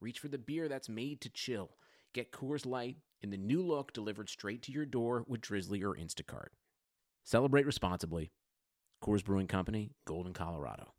reach for the beer that's made to chill. Get Coors Light in the new look delivered straight to your door with Drizly or Instacart. Celebrate responsibly. Coors Brewing Company, Golden, Colorado.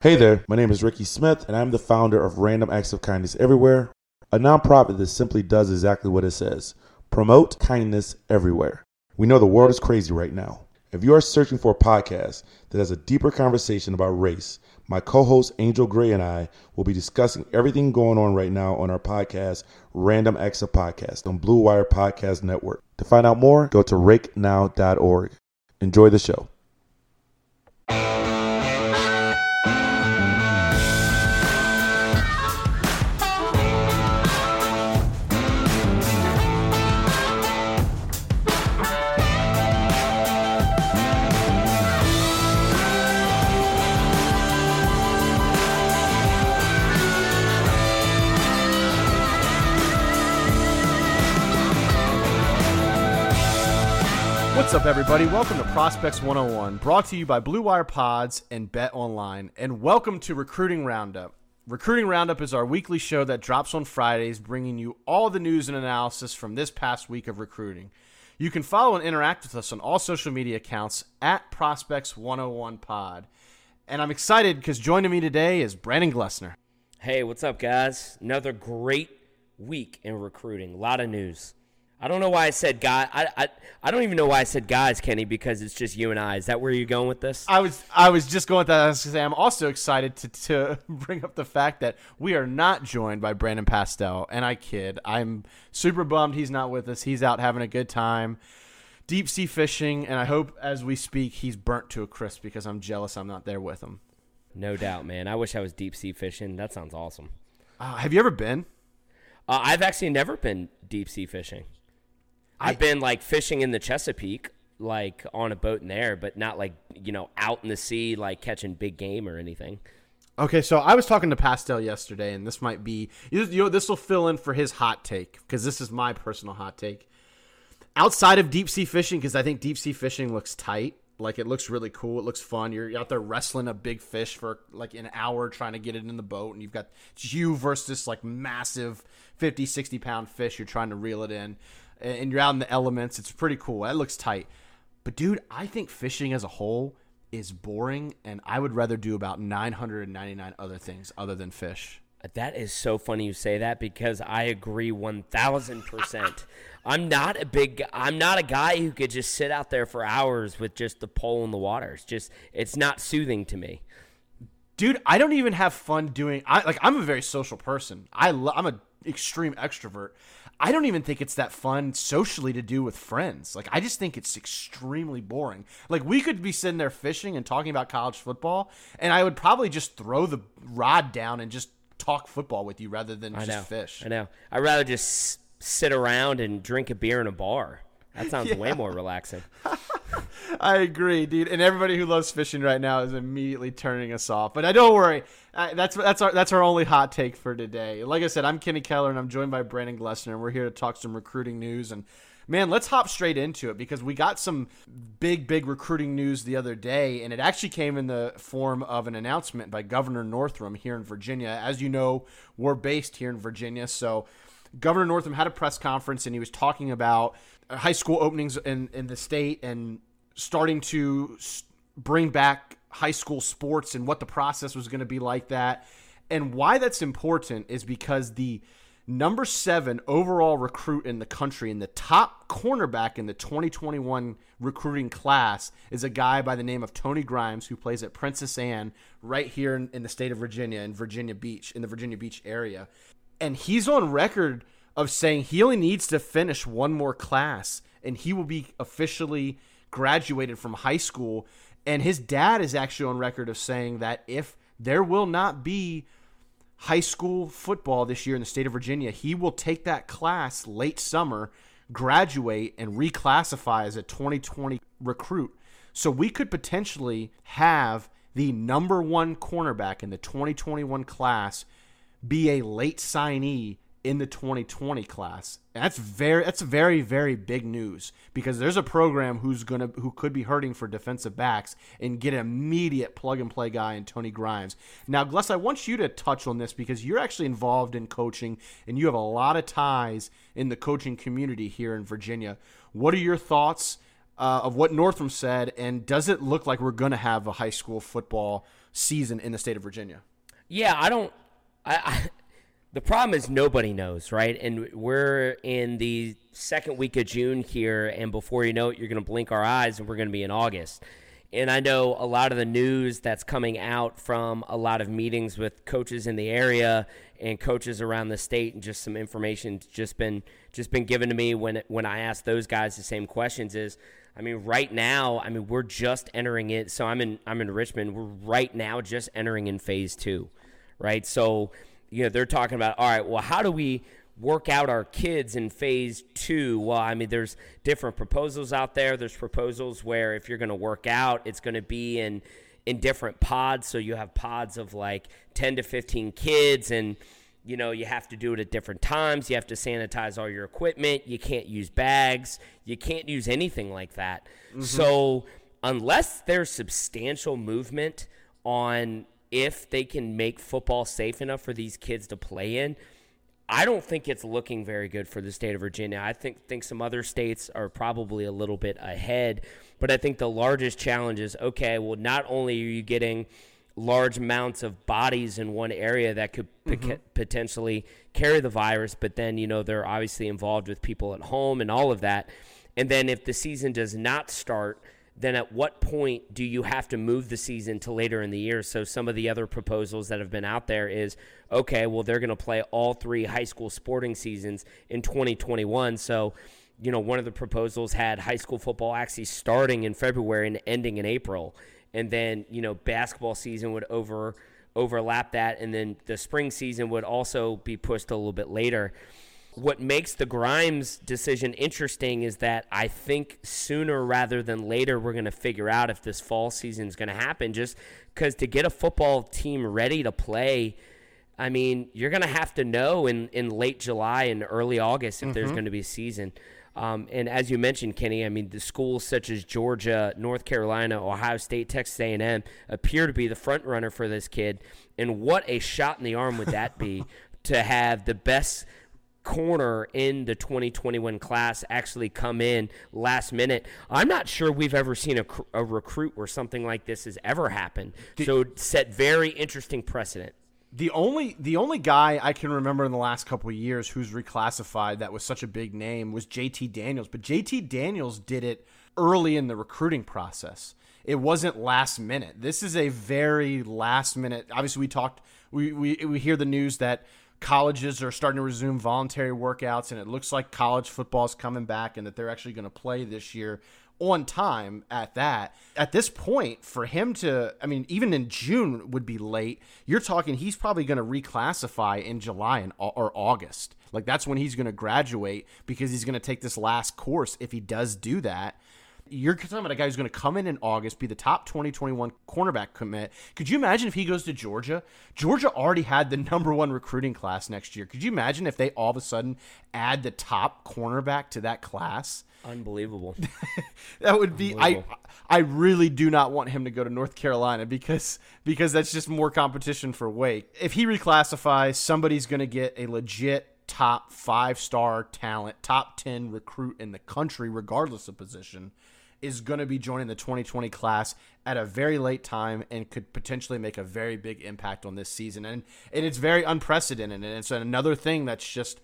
Hey there, my name is Ricky Smith, and I'm the founder of Random Acts of Kindness Everywhere, a nonprofit that simply does exactly what it says promote kindness everywhere. We know the world is crazy right now. If you are searching for a podcast that has a deeper conversation about race, my co host Angel Gray and I will be discussing everything going on right now on our podcast, Random Acts of Podcast, on Blue Wire Podcast Network. To find out more, go to rakenow.org. Enjoy the show. Up, everybody? Welcome to Prospects 101, brought to you by Blue Wire Pods and Bet Online. And welcome to Recruiting Roundup. Recruiting Roundup is our weekly show that drops on Fridays, bringing you all the news and analysis from this past week of recruiting. You can follow and interact with us on all social media accounts at Prospects 101 Pod. And I'm excited because joining me today is Brandon Glessner. Hey, what's up, guys? Another great week in recruiting. A lot of news. I don't know why I said guy. I, I I don't even know why I said guys, Kenny, because it's just you and I. Is that where you're going with this? I was I was just going with that. I was gonna say, I'm also excited to, to bring up the fact that we are not joined by Brandon Pastel, and I kid. I'm super bummed he's not with us. He's out having a good time, deep sea fishing, and I hope as we speak he's burnt to a crisp because I'm jealous I'm not there with him. No doubt, man. I wish I was deep sea fishing. That sounds awesome. Uh, have you ever been? Uh, I've actually never been deep sea fishing. I've been like fishing in the Chesapeake, like on a boat in there, but not like you know out in the sea, like catching big game or anything. Okay, so I was talking to Pastel yesterday, and this might be you know this will fill in for his hot take because this is my personal hot take. Outside of deep sea fishing, because I think deep sea fishing looks tight, like it looks really cool. It looks fun. You're out there wrestling a big fish for like an hour trying to get it in the boat, and you've got you versus this like massive 50, 60 pound fish. You're trying to reel it in, and you're out in the elements. It's pretty cool. That looks tight. But dude, I think fishing as a whole is boring, and I would rather do about 999 other things other than fish. That is so funny you say that because I agree one thousand percent. I'm not a big. I'm not a guy who could just sit out there for hours with just the pole in the water. It's just it's not soothing to me. Dude, I don't even have fun doing. I like. I'm a very social person. I lo- I'm an extreme extrovert. I don't even think it's that fun socially to do with friends. Like I just think it's extremely boring. Like we could be sitting there fishing and talking about college football, and I would probably just throw the rod down and just talk football with you rather than I just know. fish. I know. I'd rather just sit around and drink a beer in a bar. That sounds way more relaxing. I agree, dude. And everybody who loves fishing right now is immediately turning us off. But I don't worry. Uh, that's that's our that's our only hot take for today. Like I said, I'm Kenny Keller, and I'm joined by Brandon Glessner, and we're here to talk some recruiting news. And man, let's hop straight into it because we got some big big recruiting news the other day, and it actually came in the form of an announcement by Governor Northam here in Virginia. As you know, we're based here in Virginia, so. Governor Northam had a press conference and he was talking about high school openings in, in the state and starting to bring back high school sports and what the process was going to be like that. And why that's important is because the number seven overall recruit in the country and the top cornerback in the 2021 recruiting class is a guy by the name of Tony Grimes who plays at Princess Anne right here in, in the state of Virginia in Virginia Beach in the Virginia Beach area and he's on record of saying he only needs to finish one more class and he will be officially graduated from high school and his dad is actually on record of saying that if there will not be high school football this year in the state of Virginia. He will take that class late summer, graduate, and reclassify as a 2020 recruit. So we could potentially have the number one cornerback in the 2021 class be a late signee in the 2020 class. That's very that's very very big news because there's a program who's going to who could be hurting for defensive backs and get an immediate plug and play guy in Tony Grimes. Now, Gless, I want you to touch on this because you're actually involved in coaching and you have a lot of ties in the coaching community here in Virginia. What are your thoughts uh, of what Northam said and does it look like we're going to have a high school football season in the state of Virginia? Yeah, I don't I the problem is nobody knows, right? And we're in the second week of June here, and before you know it, you're going to blink our eyes and we're going to be in August. And I know a lot of the news that's coming out from a lot of meetings with coaches in the area and coaches around the state, and just some information just been just been given to me when when I ask those guys the same questions. Is I mean, right now, I mean, we're just entering it. So I'm in I'm in Richmond. We're right now just entering in phase two, right? So you know, they're talking about, all right, well, how do we work out our kids in phase two? Well, I mean, there's different proposals out there. There's proposals where if you're going to work out, it's going to be in in different pods. So you have pods of like 10 to 15 kids and you know, you have to do it at different times. You have to sanitize all your equipment. You can't use bags. You can't use anything like that. Mm-hmm. So, unless there's substantial movement on if they can make football safe enough for these kids to play in, I don't think it's looking very good for the state of Virginia. I think think some other states are probably a little bit ahead, but I think the largest challenge is okay, well not only are you getting large amounts of bodies in one area that could mm-hmm. potentially carry the virus, but then you know they're obviously involved with people at home and all of that. And then if the season does not start, then at what point do you have to move the season to later in the year? So some of the other proposals that have been out there is okay, well they're going to play all three high school sporting seasons in 2021. So, you know, one of the proposals had high school football actually starting in February and ending in April. And then, you know, basketball season would over overlap that and then the spring season would also be pushed a little bit later what makes the Grimes decision interesting is that I think sooner rather than later we're going to figure out if this fall season is going to happen. Just because to get a football team ready to play, I mean, you're going to have to know in, in late July and early August if mm-hmm. there's going to be a season. Um, and as you mentioned, Kenny, I mean, the schools such as Georgia, North Carolina, Ohio State, Texas A&M appear to be the front runner for this kid. And what a shot in the arm would that be to have the best – corner in the 2021 class actually come in last minute. I'm not sure we've ever seen a, a recruit where something like this has ever happened. Did, so set very interesting precedent. The only the only guy I can remember in the last couple of years who's reclassified that was such a big name was JT Daniels, but JT Daniels did it early in the recruiting process. It wasn't last minute. This is a very last minute. Obviously, we talked. We we, we hear the news that colleges are starting to resume voluntary workouts, and it looks like college football is coming back and that they're actually going to play this year on time at that. At this point, for him to, I mean, even in June would be late. You're talking he's probably going to reclassify in July and, or August. Like that's when he's going to graduate because he's going to take this last course if he does do that you're talking about a guy who's going to come in in August, be the top 2021 cornerback commit. Could you imagine if he goes to Georgia? Georgia already had the number one recruiting class next year. Could you imagine if they all of a sudden add the top cornerback to that class? Unbelievable. that would be I I really do not want him to go to North Carolina because because that's just more competition for Wake. If he reclassifies, somebody's going to get a legit top 5-star talent, top 10 recruit in the country regardless of position is going to be joining the 2020 class at a very late time and could potentially make a very big impact on this season. And and it's very unprecedented, and it's another thing that's just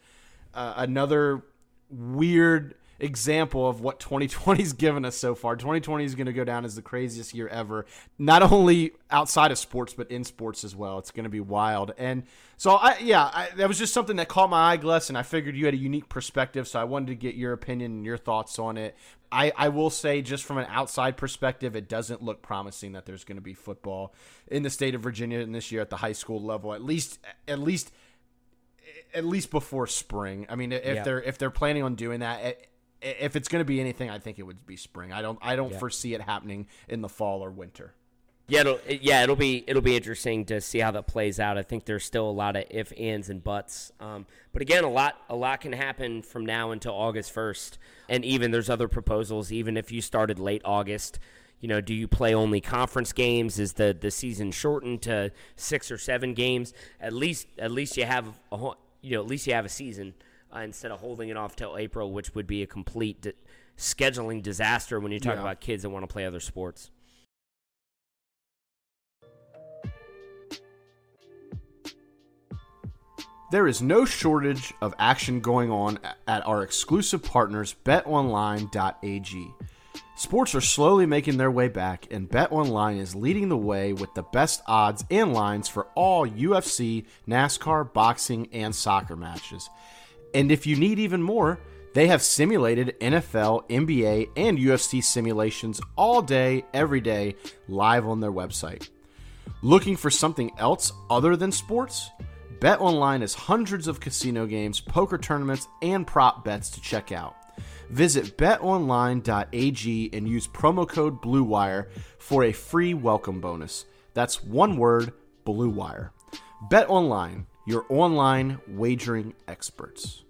uh, another weird example of what 2020's given us so far. 2020 is going to go down as the craziest year ever, not only outside of sports but in sports as well. It's going to be wild. And so I yeah, I, that was just something that caught my eye, Gless, and I figured you had a unique perspective, so I wanted to get your opinion and your thoughts on it. I, I will say, just from an outside perspective, it doesn't look promising that there's going to be football in the state of Virginia in this year at the high school level. At least, at least, at least before spring. I mean, if Yeah. they're if they're planning on doing that, if it's going to be anything, I think it would be spring. I don't I don't Yeah. foresee it happening in the fall or winter. Yeah, it'll, yeah, it'll be it'll be interesting to see how that plays out. I think there's still a lot of if, ands, and buts. Um, but again, a lot a lot can happen from now until August first, and even there's other proposals. Even if you started late August, you know, do you play only conference games? Is the the season shortened to six or seven games? At least at least you have a you know at least you have a season uh, instead of holding it off till April, which would be a complete di- scheduling disaster when you talk Yeah. about kids that want to play other sports. There is no shortage of action going on at our exclusive partners, betonline.ag. Sports are slowly making their way back, and BetOnline is leading the way with the best odds and lines for all UFC, NASCAR, boxing, and soccer matches. And if you need even more, they have simulated NFL, NBA, and UFC simulations all day, every day, live on their website. Looking for something else other than sports? BetOnline has hundreds of casino games, poker tournaments, and prop bets to check out. Visit betonline.ag and use promo code BLUEWIRE for a free welcome bonus. That's one word, BLUEWIRE. BetOnline, your online wagering experts.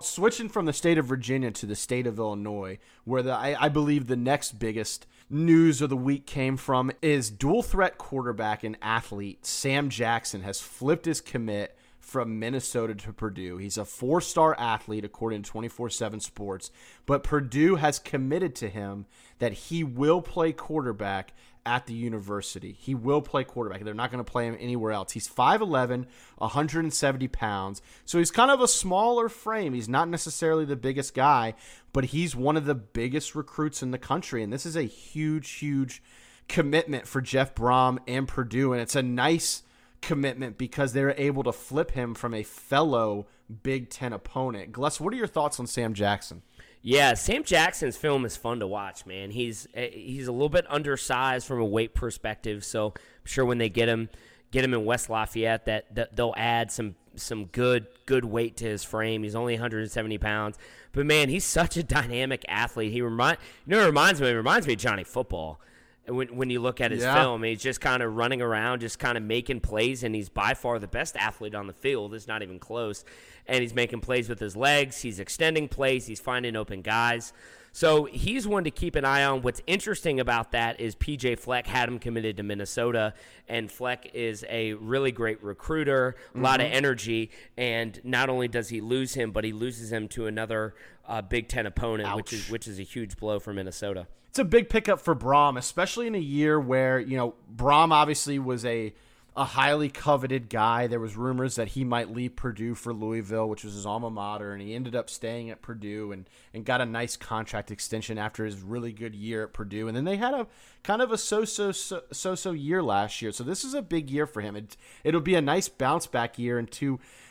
Switching from the state of Virginia to the state of Illinois, where the, I, I believe the next biggest news of the week came from, is dual threat quarterback and athlete Sam Jackson has flipped his commit from Minnesota to Purdue. He's a four star athlete, according to 24 7 Sports, but Purdue has committed to him that he will play quarterback at the university. He will play quarterback. They're not going to play him anywhere else. He's 5'11, 170 pounds. So he's kind of a smaller frame. He's not necessarily the biggest guy, but he's one of the biggest recruits in the country. And this is a huge, huge commitment for Jeff Brohm and Purdue. And it's a nice commitment because they're able to flip him from a fellow Big Ten opponent. Gless, what are your thoughts on Sam Jackson? Yeah, Sam Jackson's film is fun to watch, man. He's eh, he's a little bit undersized from a weight perspective, so I'm sure when they get him get him in West Lafayette that, that they'll add some some good good weight to his frame. He's only 170 pounds, but man, he's such a dynamic athlete. He remind you know, reminds me. Reminds me of Johnny Football. When when you look at his Yeah. film, he's just kind of running around, just kind of making plays, and he's by far the best athlete on the field. It's not even close. And he's making plays with his legs. He's extending plays. He's finding open guys. So he's one to keep an eye on. What's interesting about that is PJ Fleck had him committed to Minnesota, and Fleck is a really great recruiter, a lot of energy. And not only does he lose him, but he loses him to another uh, Big Ten opponent, which is which is a huge blow for Minnesota. It's a big pickup for Brohm, especially in a year where you know Brohm obviously was a a highly coveted guy. There was rumors that he might leave Purdue for Louisville, which was his alma mater, and he ended up staying at Purdue and and got a nice contract extension after his really good year at Purdue. And then they had a kind of a so so so so so year last year. So this is a big year for him. It it'll be a nice bounce back year and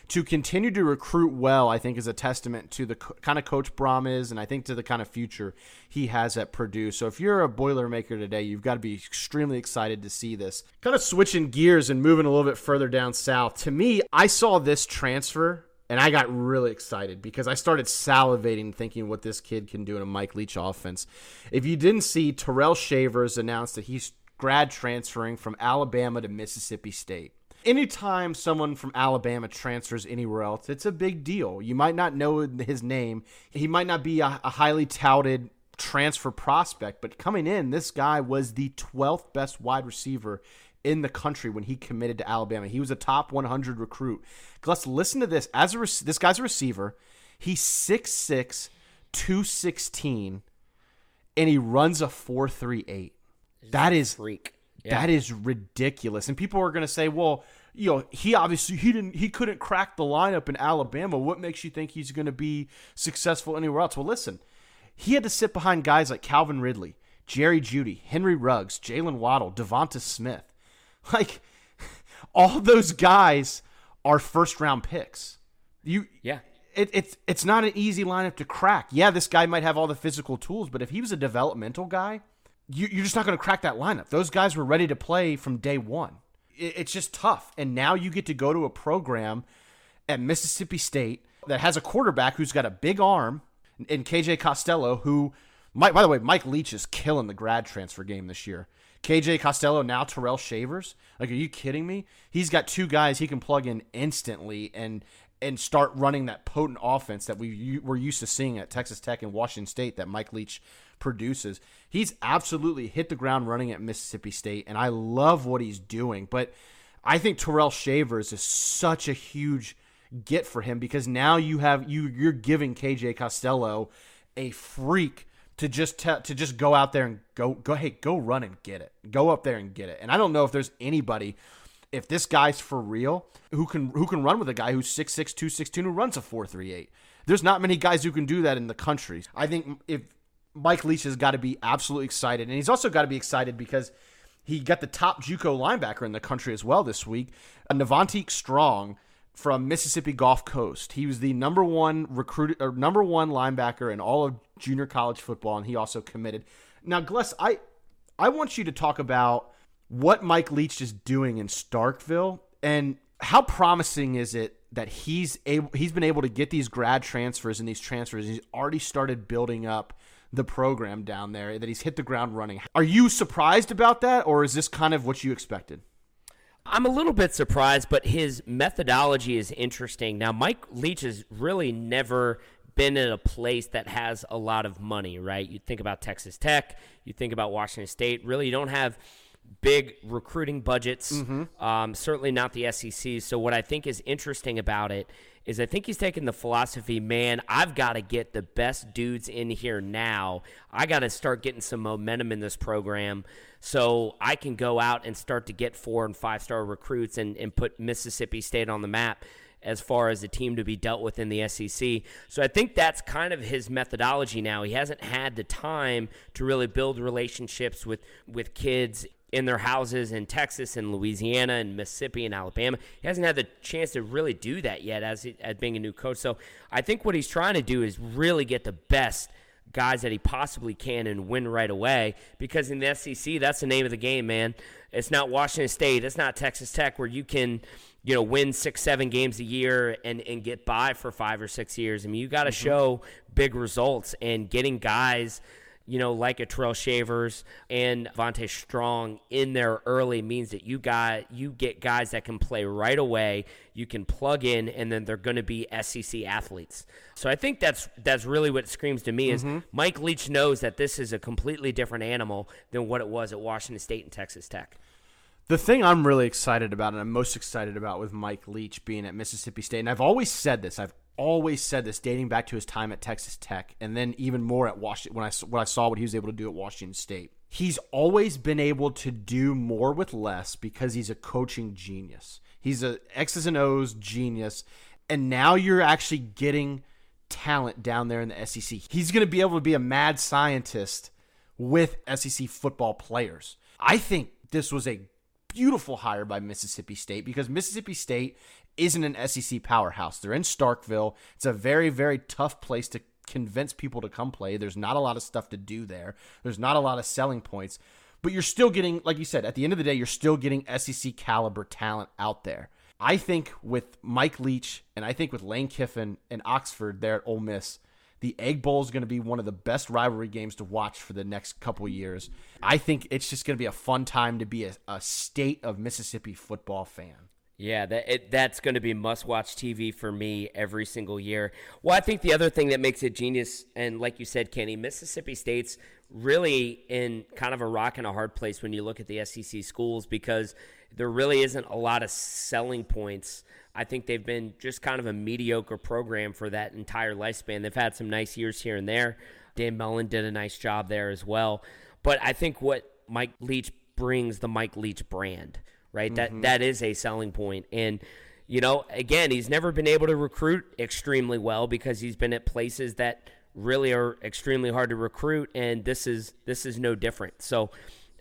to continue to recruit well, I think is a testament to the co- kind of coach Brohm is, and I think to the kind of future he has at Purdue. So if you're a Boilermaker today, you've got to be extremely excited to see this. Kind of switching gears and moving a little bit further down south. To me, I saw this transfer and I got really excited because I started salivating thinking what this kid can do in a Mike Leach offense. If you didn't see, Tyrell Shavers announced that he's grad transferring from Alabama to Mississippi State. Anytime someone from Alabama transfers anywhere else, it's a big deal. You might not know his name. He might not be a, a highly touted transfer prospect, but coming in, this guy was the 12th best wide receiver in the country when he committed to Alabama. He was a top 100 recruit. Let's listen to this. As a rec- this guy's a receiver. He's 6'6", 216, and he runs a 4.38. That is Freak. That is ridiculous. And people are going to say, well, you know, he obviously he didn't he couldn't crack the lineup in Alabama. What makes you think he's going to be successful anywhere else? Well, listen, he had to sit behind guys like Calvin Ridley, Jerry Jeudy, Henry Ruggs, Jaylen Waddle, Devonta Smith. Like all those guys are first round picks. You Yeah. it, it's it's not an easy lineup to crack. Yeah, this guy might have all the physical tools, but if he was a developmental guy, you, you're just not going to crack that lineup. Those guys were ready to play from day one. It, it's just tough. And now you get to go to a program at Mississippi State that has a quarterback who's got a big arm in KJ Costello, who, Mike, by the way, Mike Leach is killing the grad transfer game this year. KJ Costello, now Tyrell Shavers. Like, are you kidding me? He's got two guys he can plug in instantly and and start running that potent offense that we were used to seeing at Texas Tech and Washington State that Mike Leach produces. He's absolutely hit the ground running at Mississippi State, and I love what he's doing. But I think Tyrell Shavers is such a huge get for him because now you have you you're giving KJ Costello a freak to just to just go out there and go go hey go run and get it go up there and get it and I don't know if there's anybody if this guy's for real who can who can run with a guy who's 6'6 216 who runs a 438 there's not many guys who can do that in the country I think if Mike Leach has got to be absolutely excited and he's also got to be excited because he got the top JUCO linebacker in the country as well this week uh, Navonteque Strong from Mississippi Gulf Coast. He was the number one recruit or number one linebacker in all of junior college football, and he also committed. Now, Gless, I I want you to talk about what Mike Leach is doing in Starkville and how promising is it that he's able he's been able to get these grad transfers and these transfers. He's already started building up the program down there. That he's hit the ground running. Are you surprised about that, or is this kind of what you expected? I'm a little bit surprised, but his methodology is interesting. Now, Mike Leach has really never been in a place that has a lot of money, right? You think about Texas Tech, you think about Washington State. Really, you don't have big recruiting budgets, um, certainly not the SEC. So, what I think is interesting about it is I think he's taking the philosophy, man, I've got to get the best dudes in here now. I got to start getting some momentum in this program so I can go out and start to get four and five star recruits and, and put Mississippi State on the map as far as a team to be dealt with in the SEC. So I think that's kind of his methodology now. He hasn't had the time to really build relationships with, with kids in their houses in Texas and Louisiana and Mississippi and Alabama. He hasn't had the chance to really do that yet as, as being a new coach. So I think what he's trying to do is really get the best guys that he possibly can and win right away because in the SEC that's the name of the game man it's not Washington State it's not Texas Tech where you can you know win 6 7 games a year and and get by for 5 or 6 years I mean you got to mm-hmm. show big results and getting guys you know, like a Tyrell Shavers and Vontae Strong in there early means that you got you get guys that can play right away. You can plug in, and then they're going to be SEC athletes. So I think that's that's really what screams to me is mm-hmm. Mike Leach knows that this is a completely different animal than what it was at Washington State and Texas Tech. The thing I'm really excited about, and I'm most excited about with Mike Leach being at Mississippi State, and I've always said this, I've always said this dating back to his time at Texas Tech and then even more at Washington when I when I saw what he was able to do at Washington State. He's always been able to do more with less because he's a coaching genius. He's a X's and O's genius and now you're actually getting talent down there in the SEC. He's going to be able to be a mad scientist with SEC football players. I think this was a beautiful hire by Mississippi State because Mississippi State isn't an SEC powerhouse. They're in Starkville. It's a very, very tough place to convince people to come play. There's not a lot of stuff to do there, there's not a lot of selling points. But you're still getting, like you said, at the end of the day, you're still getting SEC caliber talent out there. I think with Mike Leach and I think with Lane Kiffin and Oxford there at Ole Miss, the Egg Bowl is going to be one of the best rivalry games to watch for the next couple years. I think it's just going to be a fun time to be a, a state of Mississippi football fan. Yeah, that it, that's going to be must-watch TV for me every single year. Well, I think the other thing that makes it genius, and like you said, Kenny, Mississippi State's really in kind of a rock and a hard place when you look at the SEC schools because there really isn't a lot of selling points. I think they've been just kind of a mediocre program for that entire lifespan. They've had some nice years here and there. Dan Mullen did a nice job there as well. But I think what Mike Leach brings the Mike Leach brand right? That that is a selling point. And you know, again, he's never been able to recruit extremely well because he's been at places that really are extremely hard to recruit and this is this is no different. So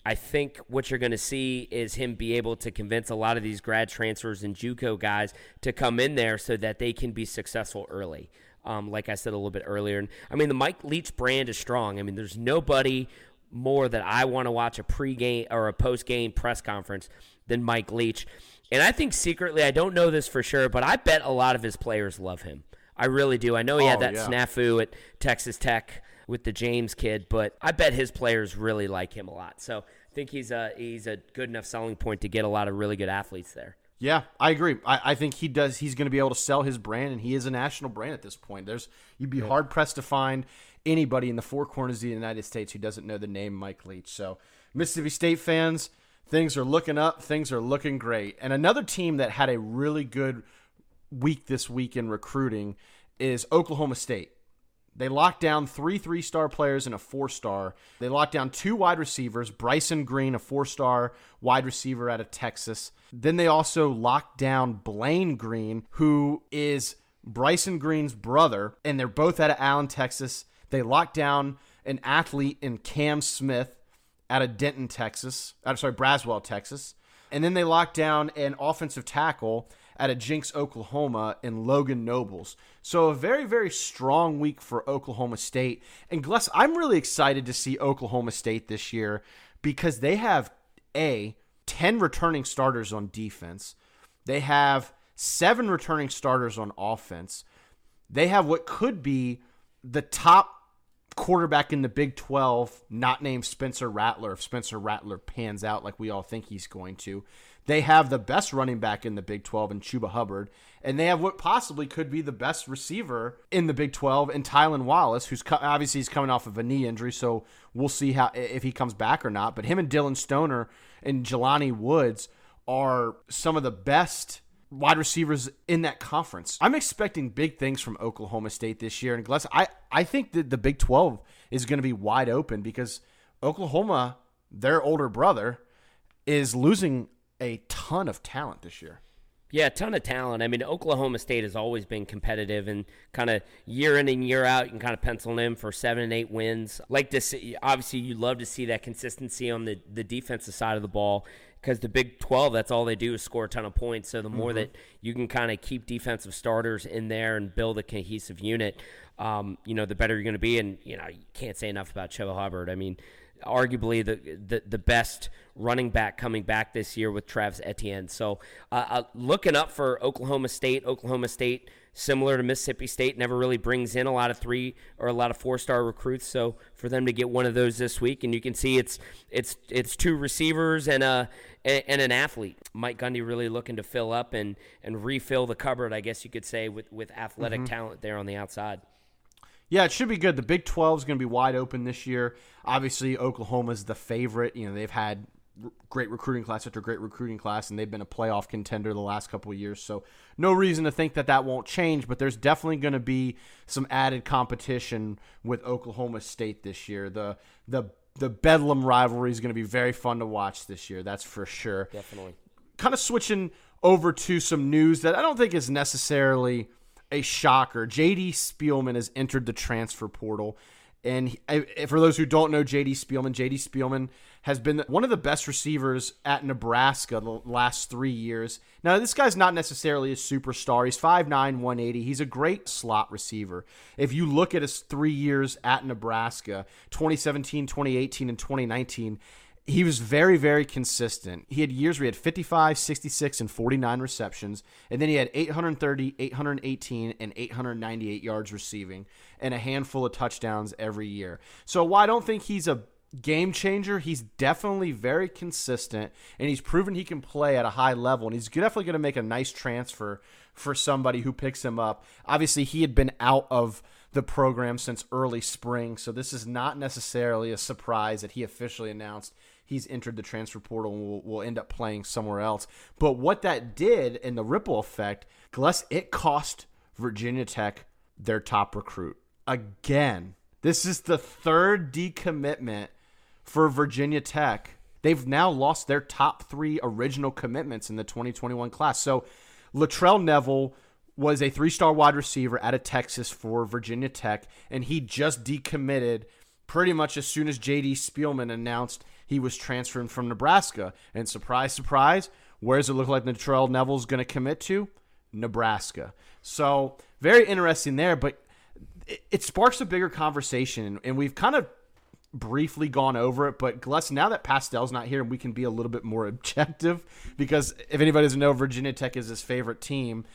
I think what you're going to see is him be able to convince a lot of these grad transfers and JUCO guys to come in there so that they can be successful early. Um, like I said a little bit earlier, and I mean the Mike Leach brand is strong. I mean, there's nobody more that I want to watch a pregame or a postgame press conference than Mike Leach. And I think secretly, I don't know this for sure, but I bet a lot of his players love him. I really do. I know he had Oh, that yeah. snafu at Texas Tech with the James kid, but I bet his players really like him a lot. So I think he's a he's a good enough selling point to get a lot of really good athletes there. Yeah, I agree. I, I think he does. He's going to be able to sell his brand, and he is a national brand at this point. There's you'd be hard pressed to find anybody in the four corners of the United States who doesn't know the name Mike Leach. So, Mississippi State fans, things are looking up. Things are looking great. And another team that had a really good week this week in recruiting is Oklahoma State. They locked down three three star players and a four star. They locked down two wide receivers Bryson Green, a four star wide receiver out of Texas. Then they also locked down Blaine Green, who is Bryson Green's brother, and they're both out of Allen, Texas. They locked down an athlete in Cam Smith out of Denton, Texas. I'm sorry, Braswell, Texas. And then they locked down an offensive tackle out of Jenks, Oklahoma, in Logan Nobles. So a very, very strong week for Oklahoma State. And Gless, I'm really excited to see Oklahoma State this year because they have a 10 returning starters on defense. They have seven returning starters on offense. They have what could be the top quarterback in the Big 12, not named Spencer Rattler, if Spencer Rattler pans out like we all think he's going to. They have the best running back in the Big 12 in Chuba Hubbard, and they have what possibly could be the best receiver in the Big 12 in Tylan Wallace, who's co- obviously he's coming off of a knee injury, so we'll see how if he comes back or not. But him and Dillon Stoner and Jelani Woods are some of the best wide receivers in that conference. I'm expecting big things from Oklahoma State this year. And I, I think that the Big 12 is going to be wide open because Oklahoma, their older brother, is losing a ton of talent this year. Yeah, a ton of talent. I mean, Oklahoma State has always been competitive and kind of year in and year out, you can kind of pencil in for seven and eight wins. Like see, obviously, you love to see that consistency on the, the defensive side of the ball because the Big 12, that's all they do is score a ton of points. So the more that you can kind of keep defensive starters in there and build a cohesive unit, um, you know, the better you're going to be. And, you know, you can't say enough about Chuba Hubbard. I mean, arguably the, the the best running back coming back this year with Travis Etienne. So uh, uh, looking up for Oklahoma State. Oklahoma State, similar to Mississippi State, never really brings in a lot of three or a lot of four star recruits. So for them to get one of those this week, and you can see it's it's it's two receivers and a and an athlete. Mike Gundy really looking to fill up and and refill the cupboard, I guess you could say, with with athletic talent there on the outside. Yeah, it should be good. The Big 12 is going to be wide open this year. Obviously, Oklahoma's the favorite. You know, they've had great recruiting class after great recruiting class, and they've been a playoff contender the last couple of years. So, no reason to think that that won't change, but there's definitely going to be some added competition with Oklahoma State this year. The the the Bedlam rivalry is going to be very fun to watch this year. That's for sure Definitely. kind of switching over to some news that I don't think is necessarily a shocker. JD Spielman has entered the transfer portal. And for those who don't know JD Spielman, JD Spielman has been one of the best receivers at Nebraska the last three years. Now, this guy's not necessarily a superstar. He's 5'9, 180. He's a great slot receiver. If you look at his three years at Nebraska, 2017, 2018, and 2019, he was very, very consistent. He had years where he had 55, 66, and 49 receptions. And then he had 830, 818, and 898 yards receiving, and a handful of touchdowns every year. So while I don't think he's a game changer, he's definitely very consistent, and he's proven he can play at a high level. And he's definitely going to make a nice transfer for somebody who picks him up. Obviously, he had been out of the program since early spring, so this is not necessarily a surprise that he officially announced he's entered the transfer portal and will, will end up playing somewhere else. But what that did in the ripple effect, Gless, it cost Virginia Tech their top recruit again. This is the third decommitment for Virginia Tech they've now lost their top three original commitments in the 2021 class. So Latrell Neville was a three star wide receiver out of Texas for Virginia Tech, and he just decommitted pretty much as soon as JD Spielman announced he was transferring from Nebraska. And surprise, surprise, where does it look like Latrell Neville's going to commit to? Nebraska. So very interesting there, but it, it sparks a bigger conversation, and we've kind of briefly gone over it, but Gless, now that Pastel's not here, we can be a little bit more objective because if anybody doesn't know, Virginia Tech is his favorite team,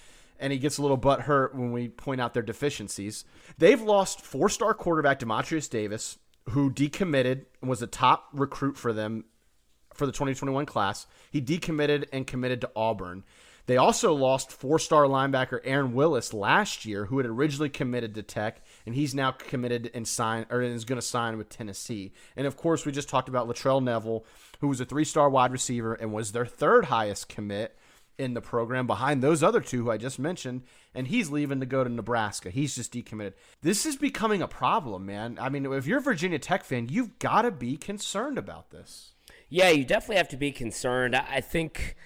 and he gets a little butt hurt when we point out their deficiencies. They've lost four star quarterback Demontrius Davis, who decommitted and was a top recruit for them for the 2021 class. He decommitted and committed to Auburn. They also lost four star linebacker Aaron Willis last year, who had originally committed to Tech, and he's now committed and signed or is going to sign with Tennessee. And of course, we just talked about Latrell Neville, who was a three star wide receiver and was their third highest commit in the program behind those other two who I just mentioned, and he's leaving to go to Nebraska. He's just decommitted. This is becoming a problem, man. I mean, if you're a Virginia Tech fan, you've got to be concerned about this. Yeah, you definitely have to be concerned. I think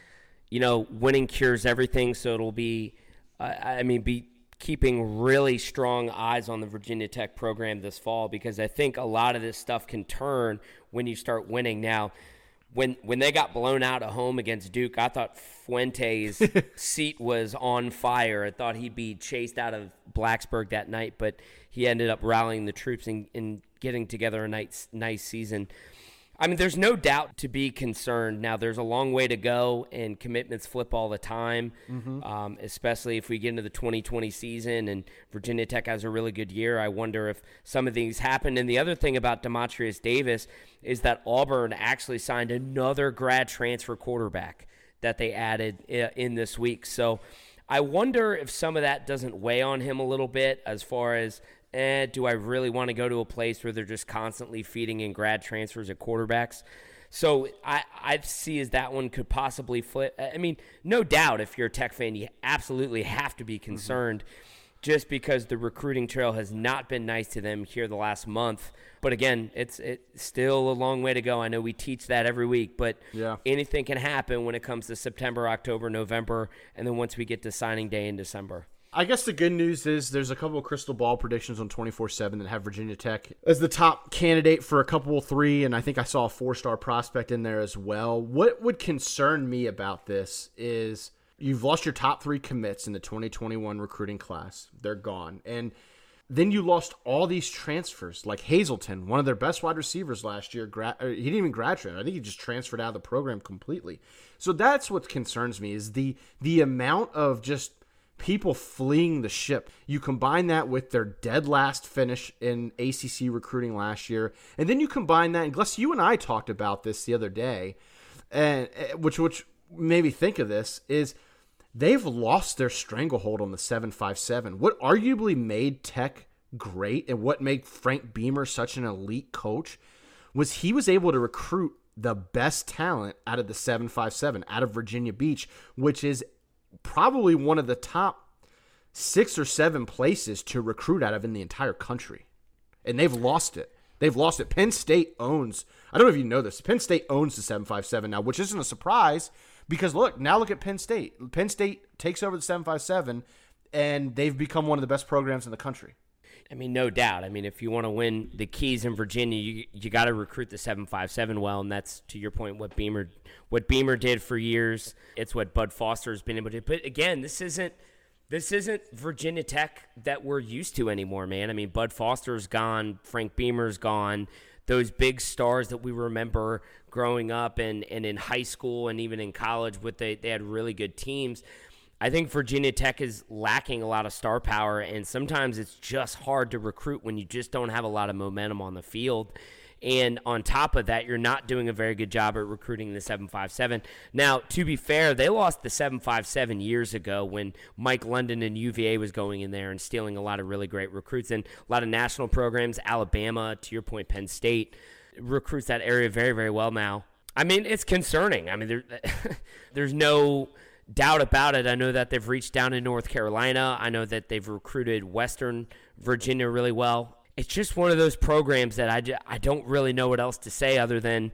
you know, winning cures everything. So it'll be, I mean, be keeping really strong eyes on the Virginia Tech program this fall because I think a lot of this stuff can turn when you start winning. Now, when when they got blown out at home against Duke, I thought Fuente's seat was on fire. I thought he'd be chased out of Blacksburg that night, but he ended up rallying the troops and, and getting together a nice nice season. I mean, there's no doubt to be concerned. Now, there's a long way to go, and commitments flip all the time, mm-hmm. um, especially if we get into the 2020 season and Virginia Tech has a really good year. I wonder if some of these happen. And the other thing about Dematrius Davis is that Auburn actually signed another grad transfer quarterback that they added in this week. So I wonder if some of that doesn't weigh on him a little bit as far as eh, do I really want to go to a place where they're just constantly feeding in grad transfers at quarterbacks? So I, I see as that one could possibly flip. I mean, no doubt if you're a Tech fan, you absolutely have to be mm-hmm. concerned mm-hmm. just because the recruiting trail has not been nice to them here the last month. But again, it's it's still a long way to go. I know we teach that every week, but yeah. anything can happen when it comes to September, October, November, and then once we get to signing day in December. I guess the good news is there's a couple of crystal ball predictions on 24 7 that have Virginia Tech as the top candidate for a couple three, and I think I saw a four star prospect in there as well. What would concern me about this is you've lost your top three commits in the 2021 recruiting class, they're gone. And then you lost all these transfers, like Hazelton, one of their best wide receivers last year. Gra- he didn't even graduate. I think he just transferred out of the program completely. So that's what concerns me is the the amount of just people fleeing the ship. You combine that with their dead last finish in ACC recruiting last year, and then you combine that. And Gless, you and I talked about this the other day, and eh, which which made me think of this is they've lost their stranglehold on the seven five seven. What arguably made Tech great and what made Frank Beamer such an elite coach was he was able to recruit the best talent out of the 757 out of Virginia Beach, which is probably one of the top six or seven places to recruit out of in the entire country. And they've lost it. They've lost it. Penn State owns, I don't know if you know this, Penn State owns the 757 now, which isn't a surprise because look, now look at Penn State. Penn State takes over the 757 and they've become one of the best programs in the country. I mean, no doubt. I mean, if you want to win the keys in Virginia, you you got to recruit the seven five seven well, and that's to your point what Beamer what Beamer did for years. It's what Bud Foster has been able to. But again, this isn't this isn't Virginia Tech that we're used to anymore, man. I mean, Bud Foster's gone, Frank Beamer's gone. Those big stars that we remember growing up and, and in high school and even in college, with they, they had really good teams. I think Virginia Tech is lacking a lot of star power, and sometimes it's just hard to recruit when you just don't have a lot of momentum on the field. And on top of that, you're not doing a very good job at recruiting the 757. Now, to be fair, they lost the 757 years ago when Mike London and UVA was going in there and stealing a lot of really great recruits and a lot of national programs. Alabama, to your point, Penn State recruits that area very, very well now. I mean, it's concerning. I mean, there, there's no doubt about it. I know that they've reached down in North Carolina. I know that they've recruited Western Virginia really well. It's just one of those programs that I, I don't really know what else to say other than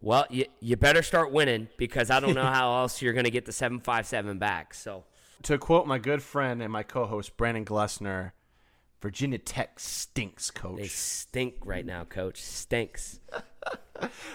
Well, you, you better start winning because I don't know how else you're going to get the 757 back. So, To quote my good friend and my co-host Brandon Glessner, Virginia Tech stinks, coach. they stink right now, coach. Stinks.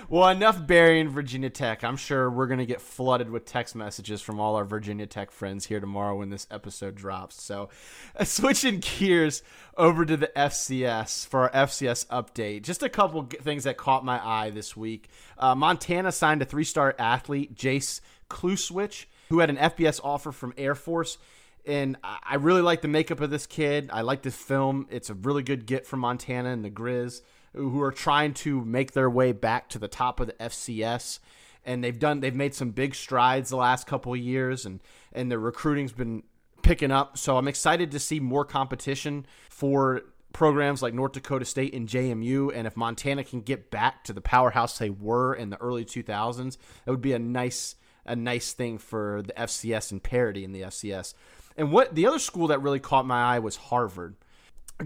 Well, enough burying Virginia Tech. I'm sure we're going to get flooded with text messages from all our Virginia Tech friends here tomorrow when this episode drops. So, uh, switching gears over to the FCS for our FCS update. Just a couple things that caught my eye this week. Uh, Montana signed a three star athlete, Jace Kluswich, who had an FBS offer from Air Force. And I really like the makeup of this kid. I like this film. It's a really good get from Montana and the Grizz who are trying to make their way back to the top of the FCS. And they've done they've made some big strides the last couple of years and and their recruiting's been picking up. So I'm excited to see more competition for programs like North Dakota State and JMU and if Montana can get back to the powerhouse they were in the early 2000s, it would be a nice a nice thing for the FCS and parity in the FCS. And what the other school that really caught my eye was Harvard.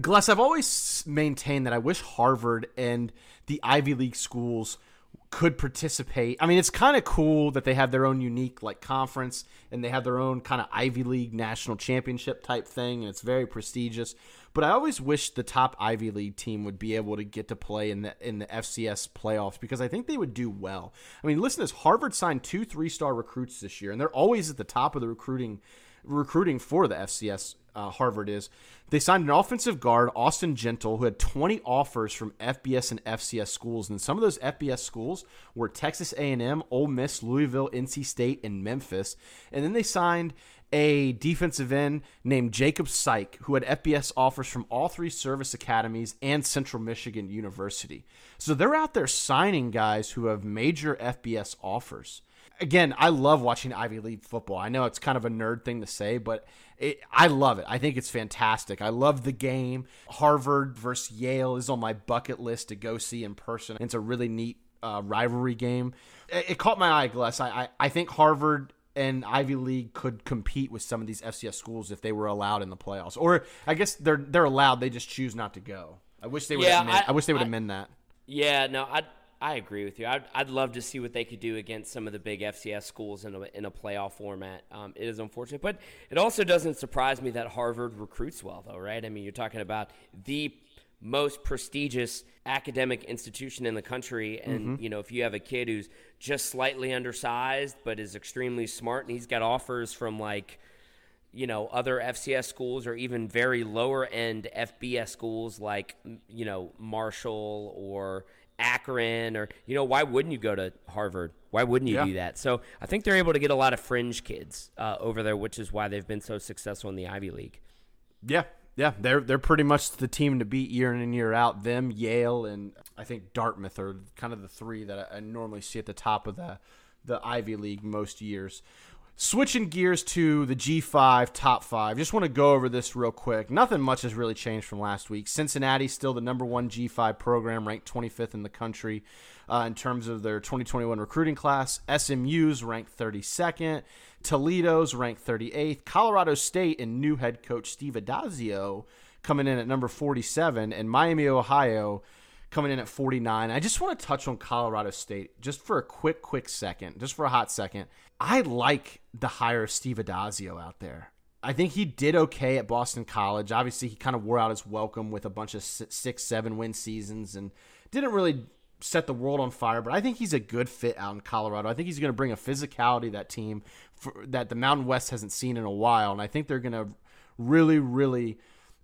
Gless, I've always maintained that I wish Harvard and the Ivy League schools could participate. I mean, it's kind of cool that they have their own unique like conference and they have their own kind of Ivy League national championship type thing, and it's very prestigious. But I always wish the top Ivy League team would be able to get to play in the in the FCS playoffs because I think they would do well. I mean, listen this: Harvard signed two three star recruits this year, and they're always at the top of the recruiting recruiting for the FCS. Uh, Harvard is. They signed an offensive guard, Austin Gentle, who had 20 offers from FBS and FCS schools, and some of those FBS schools were Texas A&M, Ole Miss, Louisville, NC State, and Memphis. And then they signed a defensive end named Jacob Syke, who had FBS offers from all three service academies and Central Michigan University. So they're out there signing guys who have major FBS offers again, I love watching Ivy League football. I know it's kind of a nerd thing to say, but it, I love it. I think it's fantastic. I love the game. Harvard versus Yale is on my bucket list to go see in person. It's a really neat uh, rivalry game. It, it, caught my eye, Gless. I, I, I think Harvard and Ivy League could compete with some of these FCS schools if they were allowed in the playoffs. Or I guess they're they're allowed. They just choose not to go. I wish they would. Yeah, amend, I- I, wish they would I- amend that. Yeah, no, I I agree with you. I'd, I'd love to see what they could do against some of the big FCS schools in a, in a playoff format. Um, it is unfortunate, but it also doesn't surprise me that Harvard recruits well, though, right? I mean, you're talking about the most prestigious academic institution in the country and you know if you have a kid who's just slightly undersized but is extremely smart and he's got offers from like you know other FCS schools or even very lower end FBS schools like you know Marshall or Akron or you know why wouldn't you go to Harvard? Why wouldn't you Yeah. do that? So I think they're able to get a lot of fringe kids uh, over there, which is why they've been so successful in the Ivy League. Yeah, yeah, they're they're pretty much the team to beat year in and year out. Them, Yale, and I think Dartmouth are kind of the three that I, I normally see at the top of the the Ivy League most years. Switching gears to the G5 top five, just want to go over this real quick. Nothing much has really changed from last week. Cincinnati's still the number one G5 program, ranked 25th in the country uh, in terms of their 2021 recruiting class. SMU's ranked 32nd. Toledo's ranked 38th. Colorado State and new head coach Steve Addazio coming in at number 47, and Miami, Ohio coming in at 49. I just want to touch on Colorado State just for a quick, quick second, just for a hot second. I like the hire of Steve Addazio out there. I think he did okay at Boston College. Obviously, he kind of wore out his welcome with a bunch of six, seven win seasons and didn't really set the world on fire. But I think he's a good fit out in Colorado. I think he's going to bring a physicality that team for, that the Mountain West hasn't seen in a while. And I think they're going to really, really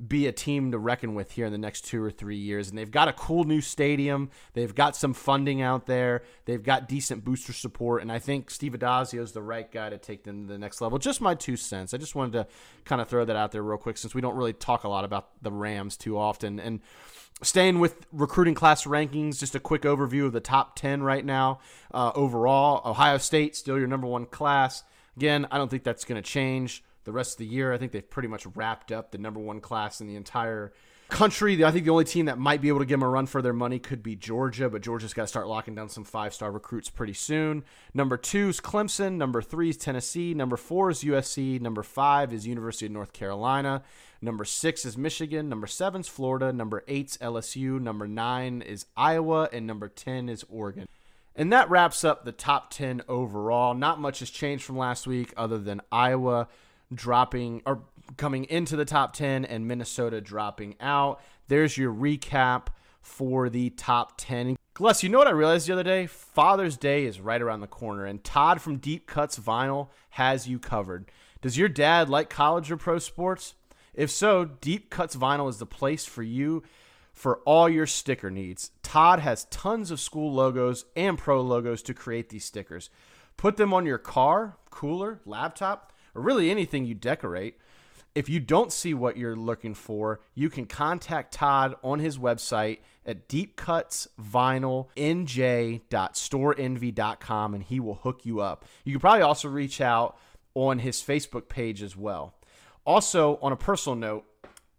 be a team to reckon with here in the next two or three years. And they've got a cool new stadium. They've got some funding out there. They've got decent booster support. And I think Steve Addazio is the right guy to take them to the next level. Just my two cents. I just wanted to kind of throw that out there real quick since we don't really talk a lot about the Rams too often. And staying with recruiting class rankings, just a quick overview of the top 10 right now. Uh, overall, Ohio State, still your number one class. Again, I don't think that's going to change the rest of the year. I think they've pretty much wrapped up the number one class in the entire country. I think the only team that might be able to give them a run for their money could be Georgia, but Georgia's got to start locking down some five star recruits pretty soon. Number two is Clemson. Number three is Tennessee. Number four is USC. Number five is University of North Carolina. Number six is Michigan. Number seven is Florida. Number eight's LSU. Number nine is Iowa. And number 10 is Oregon. And that wraps up the top 10 overall. Not much has changed from last week other than Iowa dropping or coming into the top 10 and Minnesota dropping out. There's your recap for the top 10. Gless, you know what I realized the other day? Father's Day is right around the corner, and Todd from Deep Cuts Vinyl has you covered. Does your dad like college or pro sports? If so, Deep Cuts Vinyl is the place for you for all your sticker needs. Todd has tons of school logos and pro logos to create these stickers. Put them on your car, cooler, laptop, or really anything you decorate. If you don't see what you're looking for, you can contact Todd on his website at deepcutsvinyl.nj.storeenvy.com and he will hook you up. You can probably also reach out on his Facebook page as well. Also, on a personal note,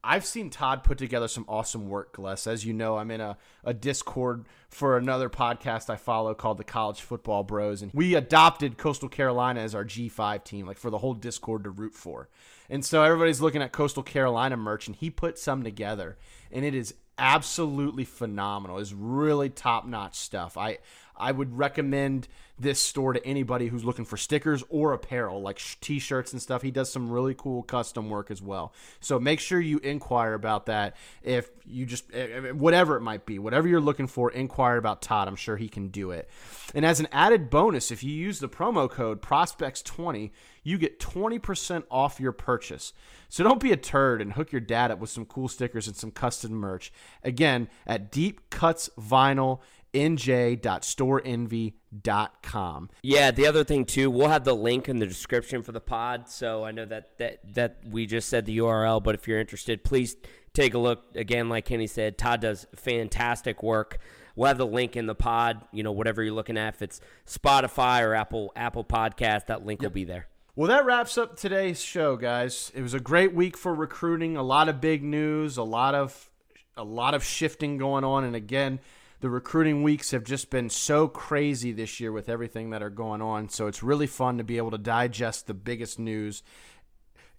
I've seen Todd put together some awesome work, Gless. As you know, I'm in a, a Discord for another podcast I follow called the College Football Bros. And we adopted Coastal Carolina as our G5 team, like for the whole Discord to root for. And so everybody's looking at Coastal Carolina merch, and he put some together. And it is absolutely phenomenal. It's really top notch stuff. I I would recommend this store to anybody who's looking for stickers or apparel, like t shirts and stuff. He does some really cool custom work as well. So make sure you inquire about that. If you just, eh, eh, whatever it might be, whatever you're looking for, inquire about Todd. I'm sure he can do it. And as an added bonus, if you use the promo code Prospects20, you get 20% off your purchase. So don't be a turd and hook your dad up with some cool stickers and some custom merch. Again, at Deep Cuts Vinyl nj.storeenvy.com. Yeah, the other thing too, we'll have the link in the description for the pod. So I know that that that we just said the URL, but if you're interested, please take a look. Again, like Kenny said, Todd does fantastic work. We'll have the link in the pod. You know, whatever you're looking at, if it's Spotify or Apple Apple Podcast, that link yep. will be there. Well, that wraps up today's show, guys. It was a great week for recruiting. A lot of big news, a lot of a lot of shifting going on, and again the recruiting weeks have just been so crazy this year with everything that are going on. So it's really fun to be able to digest the biggest news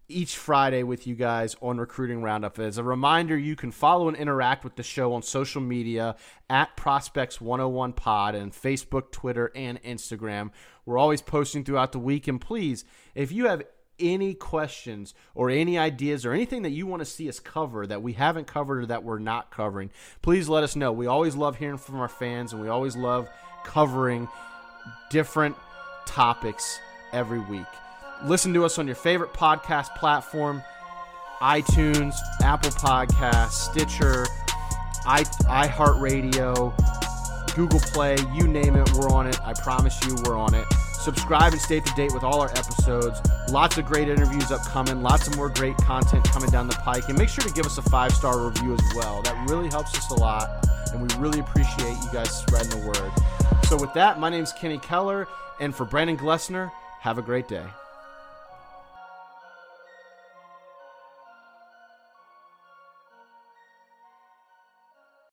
each Friday with you guys on Recruiting Roundup. As a reminder, you can follow and interact with the show on social media at Prospects 101 Pod and Facebook, Twitter, and Instagram. We're always posting throughout the week. And please, if you have any questions or any ideas or anything that you want to see us cover that we haven't covered or that we're not covering, please let us know. We always love hearing from our fans and we always love covering different topics every week. Listen to us on your favorite podcast platform iTunes, Apple Podcasts, Stitcher, iHeartRadio, Google Play, you name it, we're on it. I promise you, we're on it. Subscribe and stay up to date with all our episodes. Lots of great interviews upcoming, lots of more great content coming down the pike. And make sure to give us a five star review as well. That really helps us a lot, and we really appreciate you guys spreading the word. So, with that, my name is Kenny Keller, and for Brandon Glessner, have a great day.